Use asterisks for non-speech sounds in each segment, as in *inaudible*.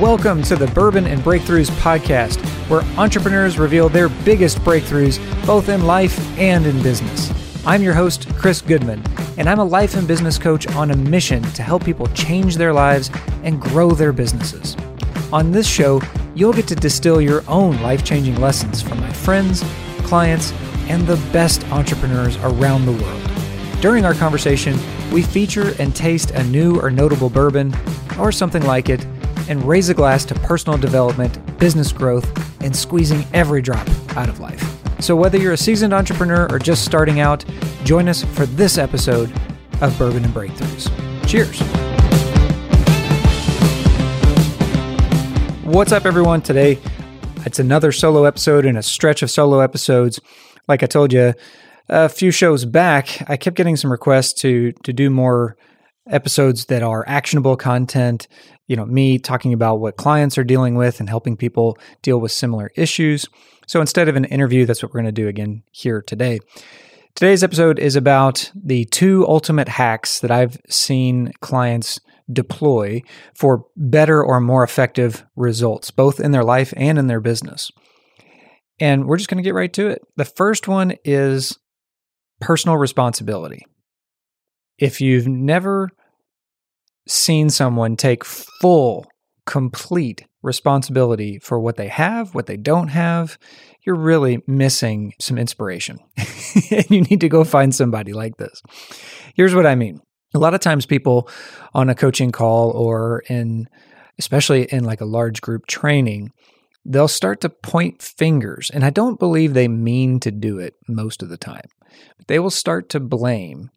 Welcome to the Bourbon and Breakthroughs podcast, where entrepreneurs reveal their biggest breakthroughs both in life and in business. I'm your host, Chris Goodman, and I'm a life and business coach on a mission to help people change their lives and grow their businesses. On this show, you'll get to distill your own life changing lessons from my friends, clients, and the best entrepreneurs around the world. During our conversation, we feature and taste a new or notable bourbon, or something like it and raise a glass to personal development, business growth, and squeezing every drop out of life. So, whether you're a seasoned entrepreneur or just starting out, join us for this episode of Bourbon and Breakthroughs. Cheers. What's up, everyone? Today, it's another solo episode in a stretch of solo episodes. Like I told you a few shows back, I kept getting some requests to to do more episodes that are actionable content you know, me talking about what clients are dealing with and helping people deal with similar issues. So instead of an interview, that's what we're going to do again here today. Today's episode is about the two ultimate hacks that I've seen clients deploy for better or more effective results, both in their life and in their business. And we're just going to get right to it. The first one is personal responsibility. If you've never seen someone take full, complete responsibility for what they have, what they don't have, you're really missing some inspiration. *laughs* and you need to go find somebody like this. Here's what I mean. A lot of times people on a coaching call or in especially in like a large group training, they'll start to point fingers and I don't believe they mean to do it most of the time. But they will start to blame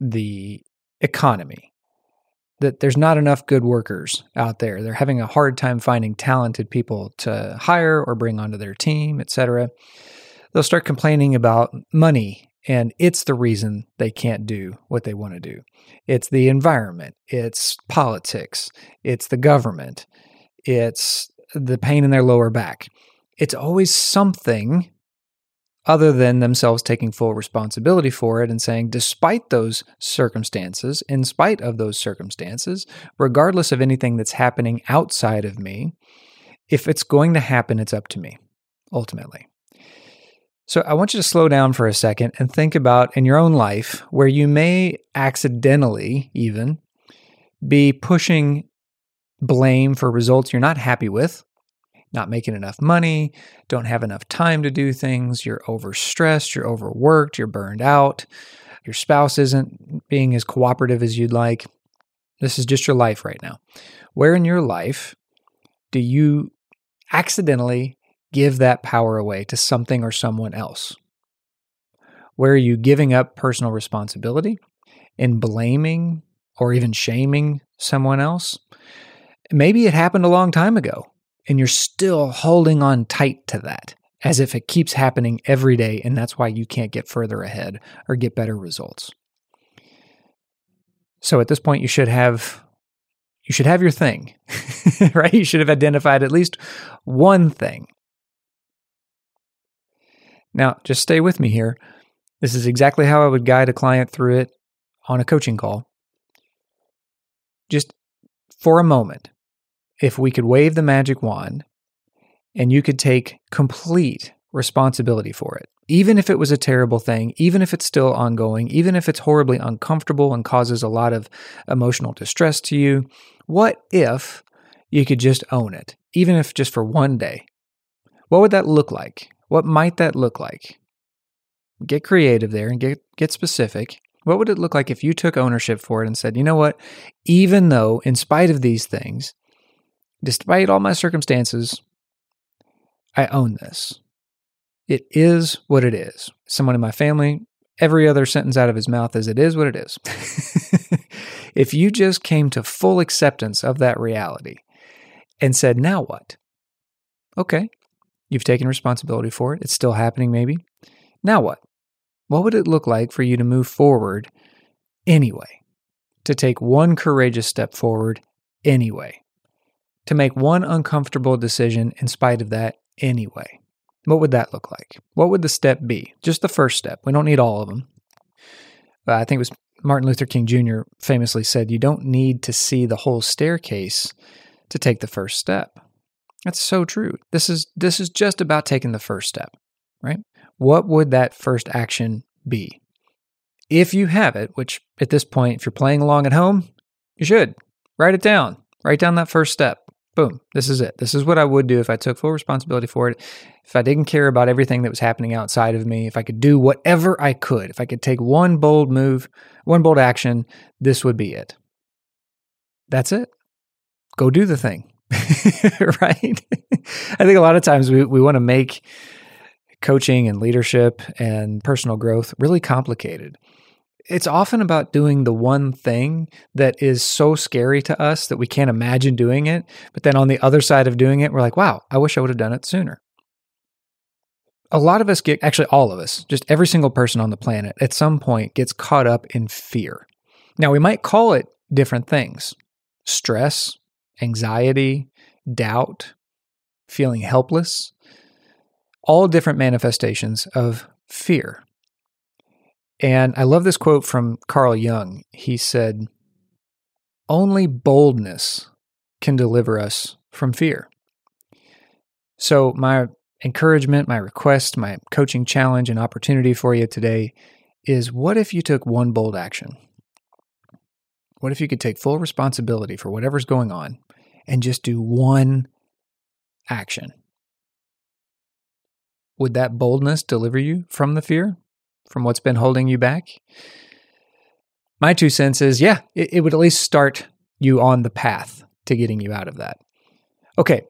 the economy, that there's not enough good workers out there. They're having a hard time finding talented people to hire or bring onto their team, etc. They'll start complaining about money and it's the reason they can't do what they want to do. It's the environment, it's politics, it's the government, it's the pain in their lower back. It's always something other than themselves taking full responsibility for it and saying, despite those circumstances, in spite of those circumstances, regardless of anything that's happening outside of me, if it's going to happen, it's up to me, ultimately. So I want you to slow down for a second and think about in your own life where you may accidentally even be pushing blame for results you're not happy with not making enough money, don't have enough time to do things, you're overstressed, you're overworked, you're burned out, your spouse isn't being as cooperative as you'd like. This is just your life right now. Where in your life do you accidentally give that power away to something or someone else? Where are you giving up personal responsibility and blaming or even shaming someone else? Maybe it happened a long time ago and you're still holding on tight to that as if it keeps happening every day and that's why you can't get further ahead or get better results. So at this point you should have you should have your thing. *laughs* right? You should have identified at least one thing. Now, just stay with me here. This is exactly how I would guide a client through it on a coaching call. Just for a moment, if we could wave the magic wand and you could take complete responsibility for it, even if it was a terrible thing, even if it's still ongoing, even if it's horribly uncomfortable and causes a lot of emotional distress to you, what if you could just own it, even if just for one day? What would that look like? What might that look like? Get creative there and get, get specific. What would it look like if you took ownership for it and said, you know what, even though, in spite of these things, Despite all my circumstances, I own this. It is what it is. Someone in my family, every other sentence out of his mouth is, It is what it is. *laughs* if you just came to full acceptance of that reality and said, Now what? Okay, you've taken responsibility for it. It's still happening, maybe. Now what? What would it look like for you to move forward anyway? To take one courageous step forward anyway? To make one uncomfortable decision in spite of that anyway. What would that look like? What would the step be? Just the first step. We don't need all of them. But uh, I think it was Martin Luther King Jr. famously said, You don't need to see the whole staircase to take the first step. That's so true. This is this is just about taking the first step, right? What would that first action be? If you have it, which at this point if you're playing along at home, you should write it down. Write down that first step. Boom. This is it. This is what I would do if I took full responsibility for it. If I didn't care about everything that was happening outside of me, if I could do whatever I could, if I could take one bold move, one bold action, this would be it. That's it. Go do the thing. *laughs* right? I think a lot of times we, we want to make coaching and leadership and personal growth really complicated. It's often about doing the one thing that is so scary to us that we can't imagine doing it. But then on the other side of doing it, we're like, wow, I wish I would have done it sooner. A lot of us get, actually, all of us, just every single person on the planet at some point gets caught up in fear. Now, we might call it different things stress, anxiety, doubt, feeling helpless, all different manifestations of fear. And I love this quote from Carl Jung. He said, Only boldness can deliver us from fear. So, my encouragement, my request, my coaching challenge and opportunity for you today is what if you took one bold action? What if you could take full responsibility for whatever's going on and just do one action? Would that boldness deliver you from the fear, from what's been holding you back? My two cents is yeah, it, it would at least start you on the path to getting you out of that. Okay,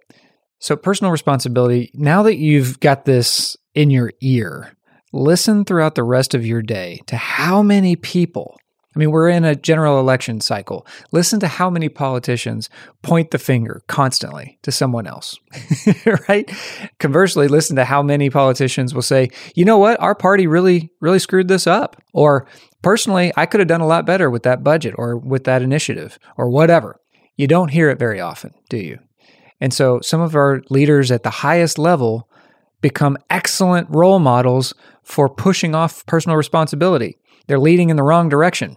so personal responsibility, now that you've got this in your ear, listen throughout the rest of your day to how many people I mean, we're in a general election cycle. Listen to how many politicians point the finger constantly to someone else, *laughs* right? Conversely, listen to how many politicians will say, you know what, our party really, really screwed this up. Or personally, I could have done a lot better with that budget or with that initiative or whatever. You don't hear it very often, do you? And so some of our leaders at the highest level become excellent role models for pushing off personal responsibility. They're leading in the wrong direction.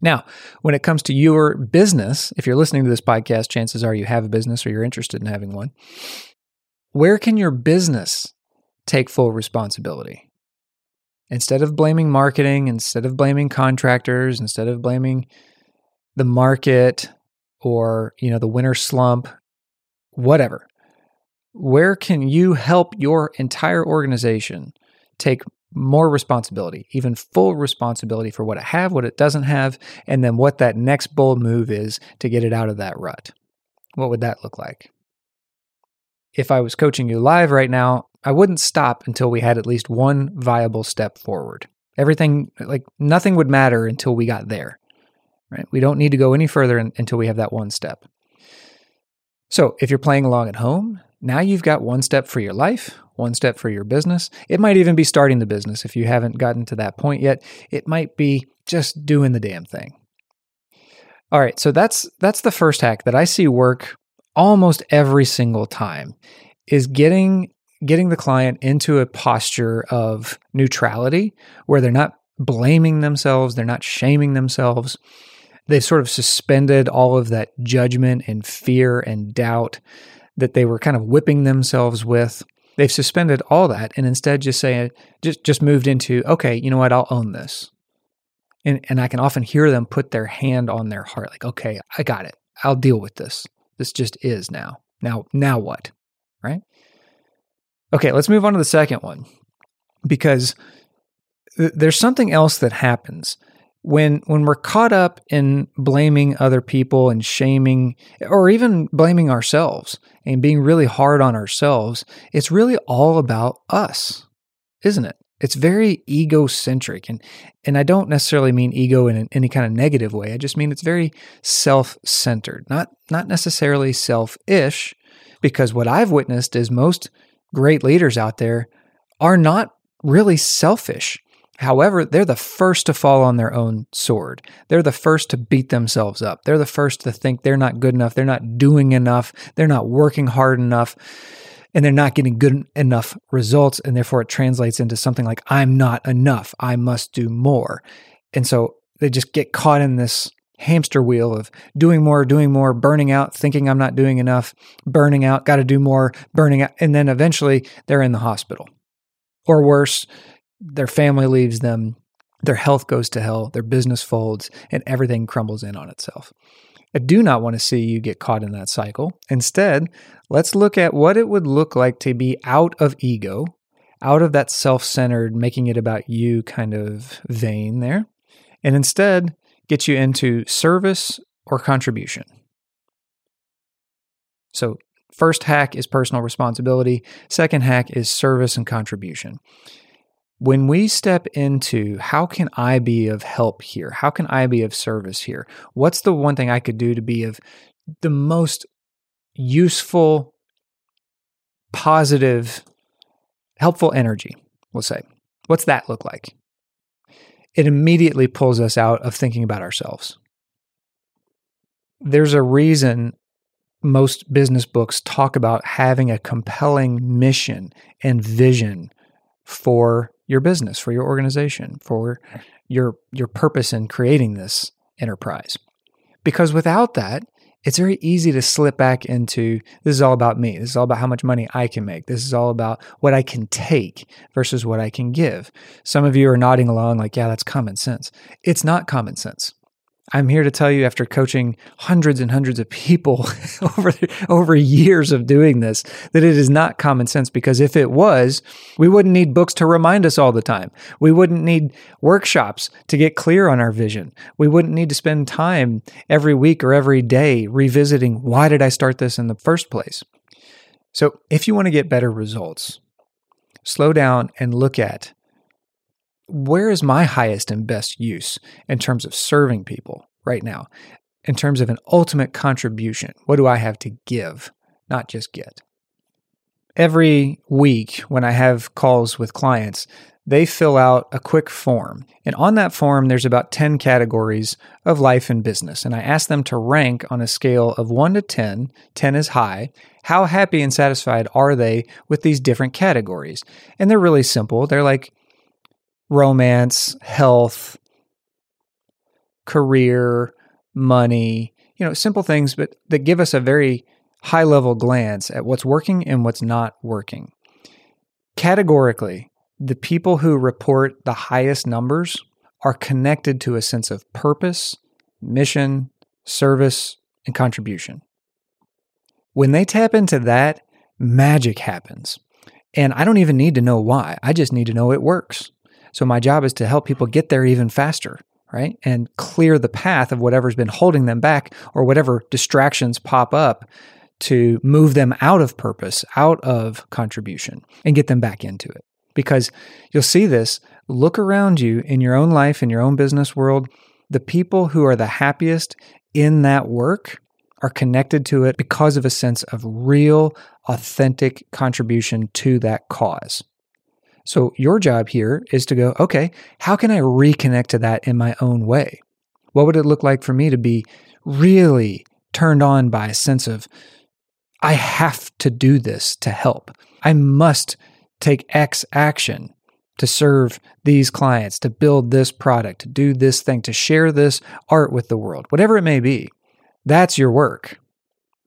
Now, when it comes to your business, if you're listening to this podcast, chances are you have a business or you're interested in having one. Where can your business take full responsibility? Instead of blaming marketing, instead of blaming contractors, instead of blaming the market or, you know, the winter slump, whatever. Where can you help your entire organization take more responsibility, even full responsibility for what it have, what it doesn't have, and then what that next bold move is to get it out of that rut. What would that look like? If I was coaching you live right now, I wouldn't stop until we had at least one viable step forward. Everything, like nothing would matter until we got there, right? We don't need to go any further in, until we have that one step. So if you're playing along at home, now you've got one step for your life, one step for your business. It might even be starting the business if you haven't gotten to that point yet. It might be just doing the damn thing. All right, so that's that's the first hack that I see work almost every single time is getting getting the client into a posture of neutrality where they're not blaming themselves, they're not shaming themselves. They've sort of suspended all of that judgment and fear and doubt that they were kind of whipping themselves with. They've suspended all that and instead just say just just moved into okay, you know what, I'll own this. And and I can often hear them put their hand on their heart like, okay, I got it. I'll deal with this. This just is now. Now now what? Right? Okay, let's move on to the second one. Because th- there's something else that happens when when we're caught up in blaming other people and shaming or even blaming ourselves and being really hard on ourselves it's really all about us isn't it? It's very egocentric and and I don't necessarily mean ego in any kind of negative way. I just mean it's very self-centered not not necessarily selfish because what I've witnessed is most great leaders out there are not really selfish However, they're the first to fall on their own sword. They're the first to beat themselves up. They're the first to think they're not good enough. They're not doing enough. They're not working hard enough. And they're not getting good enough results. And therefore, it translates into something like, I'm not enough. I must do more. And so they just get caught in this hamster wheel of doing more, doing more, burning out, thinking I'm not doing enough, burning out, got to do more, burning out. And then eventually they're in the hospital. Or worse, their family leaves them, their health goes to hell, their business folds, and everything crumbles in on itself. I do not want to see you get caught in that cycle. Instead, let's look at what it would look like to be out of ego, out of that self centered, making it about you kind of vein there, and instead get you into service or contribution. So, first hack is personal responsibility, second hack is service and contribution. When we step into how can I be of help here? How can I be of service here? What's the one thing I could do to be of the most useful, positive, helpful energy? We'll say. What's that look like? It immediately pulls us out of thinking about ourselves. There's a reason most business books talk about having a compelling mission and vision for your business, for your organization, for your your purpose in creating this enterprise. Because without that, it's very easy to slip back into this is all about me. This is all about how much money I can make. This is all about what I can take versus what I can give. Some of you are nodding along like, yeah, that's common sense. It's not common sense. I'm here to tell you after coaching hundreds and hundreds of people *laughs* over over years of doing this that it is not common sense because if it was, we wouldn't need books to remind us all the time. We wouldn't need workshops to get clear on our vision. We wouldn't need to spend time every week or every day revisiting why did I start this in the first place. So, if you want to get better results, slow down and look at where is my highest and best use in terms of serving people right now? In terms of an ultimate contribution, what do I have to give, not just get? Every week, when I have calls with clients, they fill out a quick form. And on that form, there's about 10 categories of life and business. And I ask them to rank on a scale of 1 to 10. 10 is high. How happy and satisfied are they with these different categories? And they're really simple. They're like romance, health, career, money, you know, simple things, but that give us a very high level glance at what's working and what's not working. Categorically, the people who report the highest numbers are connected to a sense of purpose, mission, service, and contribution. When they tap into that, magic happens. And I don't even need to know why. I just need to know it works. So my job is to help people get there even faster, right? And clear the path of whatever's been holding them back or whatever distractions pop up to move them out of purpose, out of contribution, and get them back into it. Because you'll see this, look around you in your own life, in your own business world. The people who are the happiest in that work are connected to it because of a sense of real, authentic contribution to that cause. So your job here is to go, okay, how can I reconnect to that in my own way? What would it look like for me to be really turned on by a sense of, I have to do this to help. I must take X action to serve these clients, to build this product, to do this thing, to share this art with the world, whatever it may be. That's your work.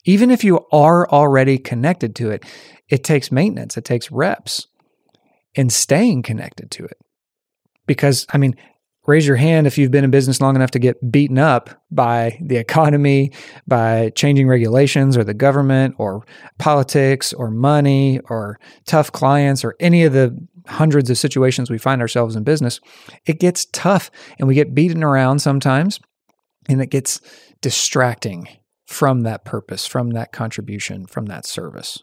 Even if you are already connected to it, it takes maintenance, it takes reps and staying connected to it. Because, I mean, raise your hand if you've been in business long enough to get beaten up by the economy, by changing regulations or the government or politics or money or tough clients or any of the hundreds of situations we find ourselves in business. It gets tough and we get beaten around sometimes and it gets distracting from that purpose, from that contribution, from that service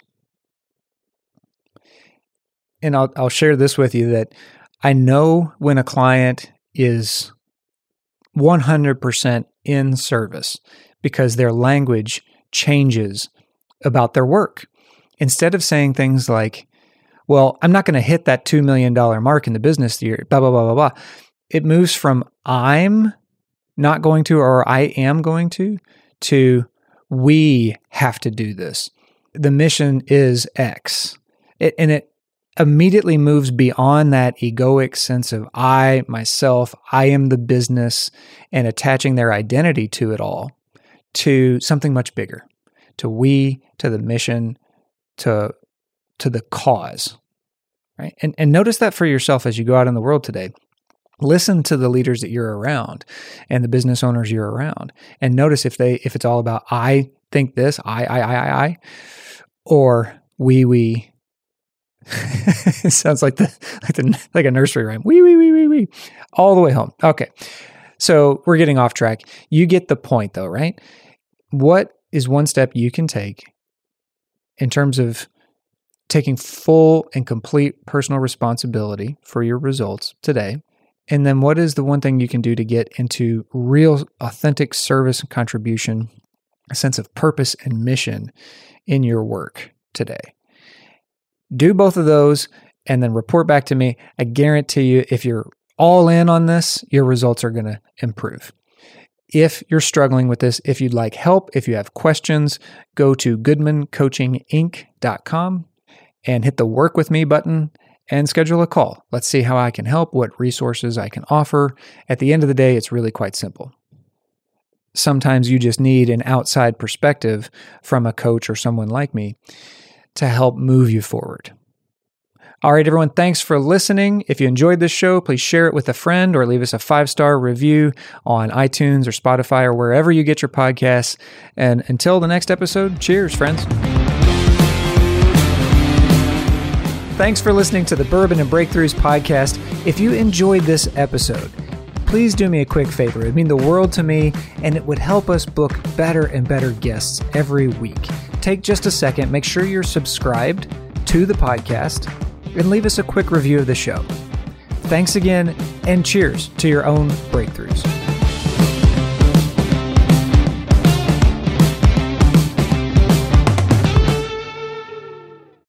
and I'll I'll share this with you that I know when a client is 100% in service because their language changes about their work. Instead of saying things like, well, I'm not going to hit that $2 million mark in the business year, blah, blah, blah, blah, blah. It moves from I'm not going to or I am going to to we have to do this. The mission is X. It, and it immediately moves beyond that egoic sense of I, myself, I am the business, and attaching their identity to it all to something much bigger, to we, to the mission, to to the cause. Right? And and notice that for yourself as you go out in the world today. Listen to the leaders that you're around and the business owners you're around. And notice if they if it's all about I think this, I, I, I, I, I, or we, we, *laughs* it sounds like the like the like a nursery rhyme. Wee wee wee wee wee. All the way home. Okay. So we're getting off track. You get the point though, right? What is one step you can take in terms of taking full and complete personal responsibility for your results today? And then what is the one thing you can do to get into real authentic service and contribution, a sense of purpose and mission in your work today? Do both of those and then report back to me. I guarantee you, if you're all in on this, your results are going to improve. If you're struggling with this, if you'd like help, if you have questions, go to goodmancoachinginc.com and hit the work with me button and schedule a call. Let's see how I can help, what resources I can offer. At the end of the day, it's really quite simple. Sometimes you just need an outside perspective from a coach or someone like me to help move you forward. All right, everyone, thanks for listening. If you enjoyed this show, please share it with a friend or leave us a five star review on iTunes or Spotify or wherever you get your podcasts. And until the next episode, cheers, friends. Thanks for listening to the Bourbon and Breakthroughs podcast. If you enjoyed this episode, please do me a quick favor. It would mean the world to me, and it would help us book better and better guests every week. Take just a second, make sure you're subscribed to the podcast, and leave us a quick review of the show. Thanks again, and cheers to your own breakthroughs.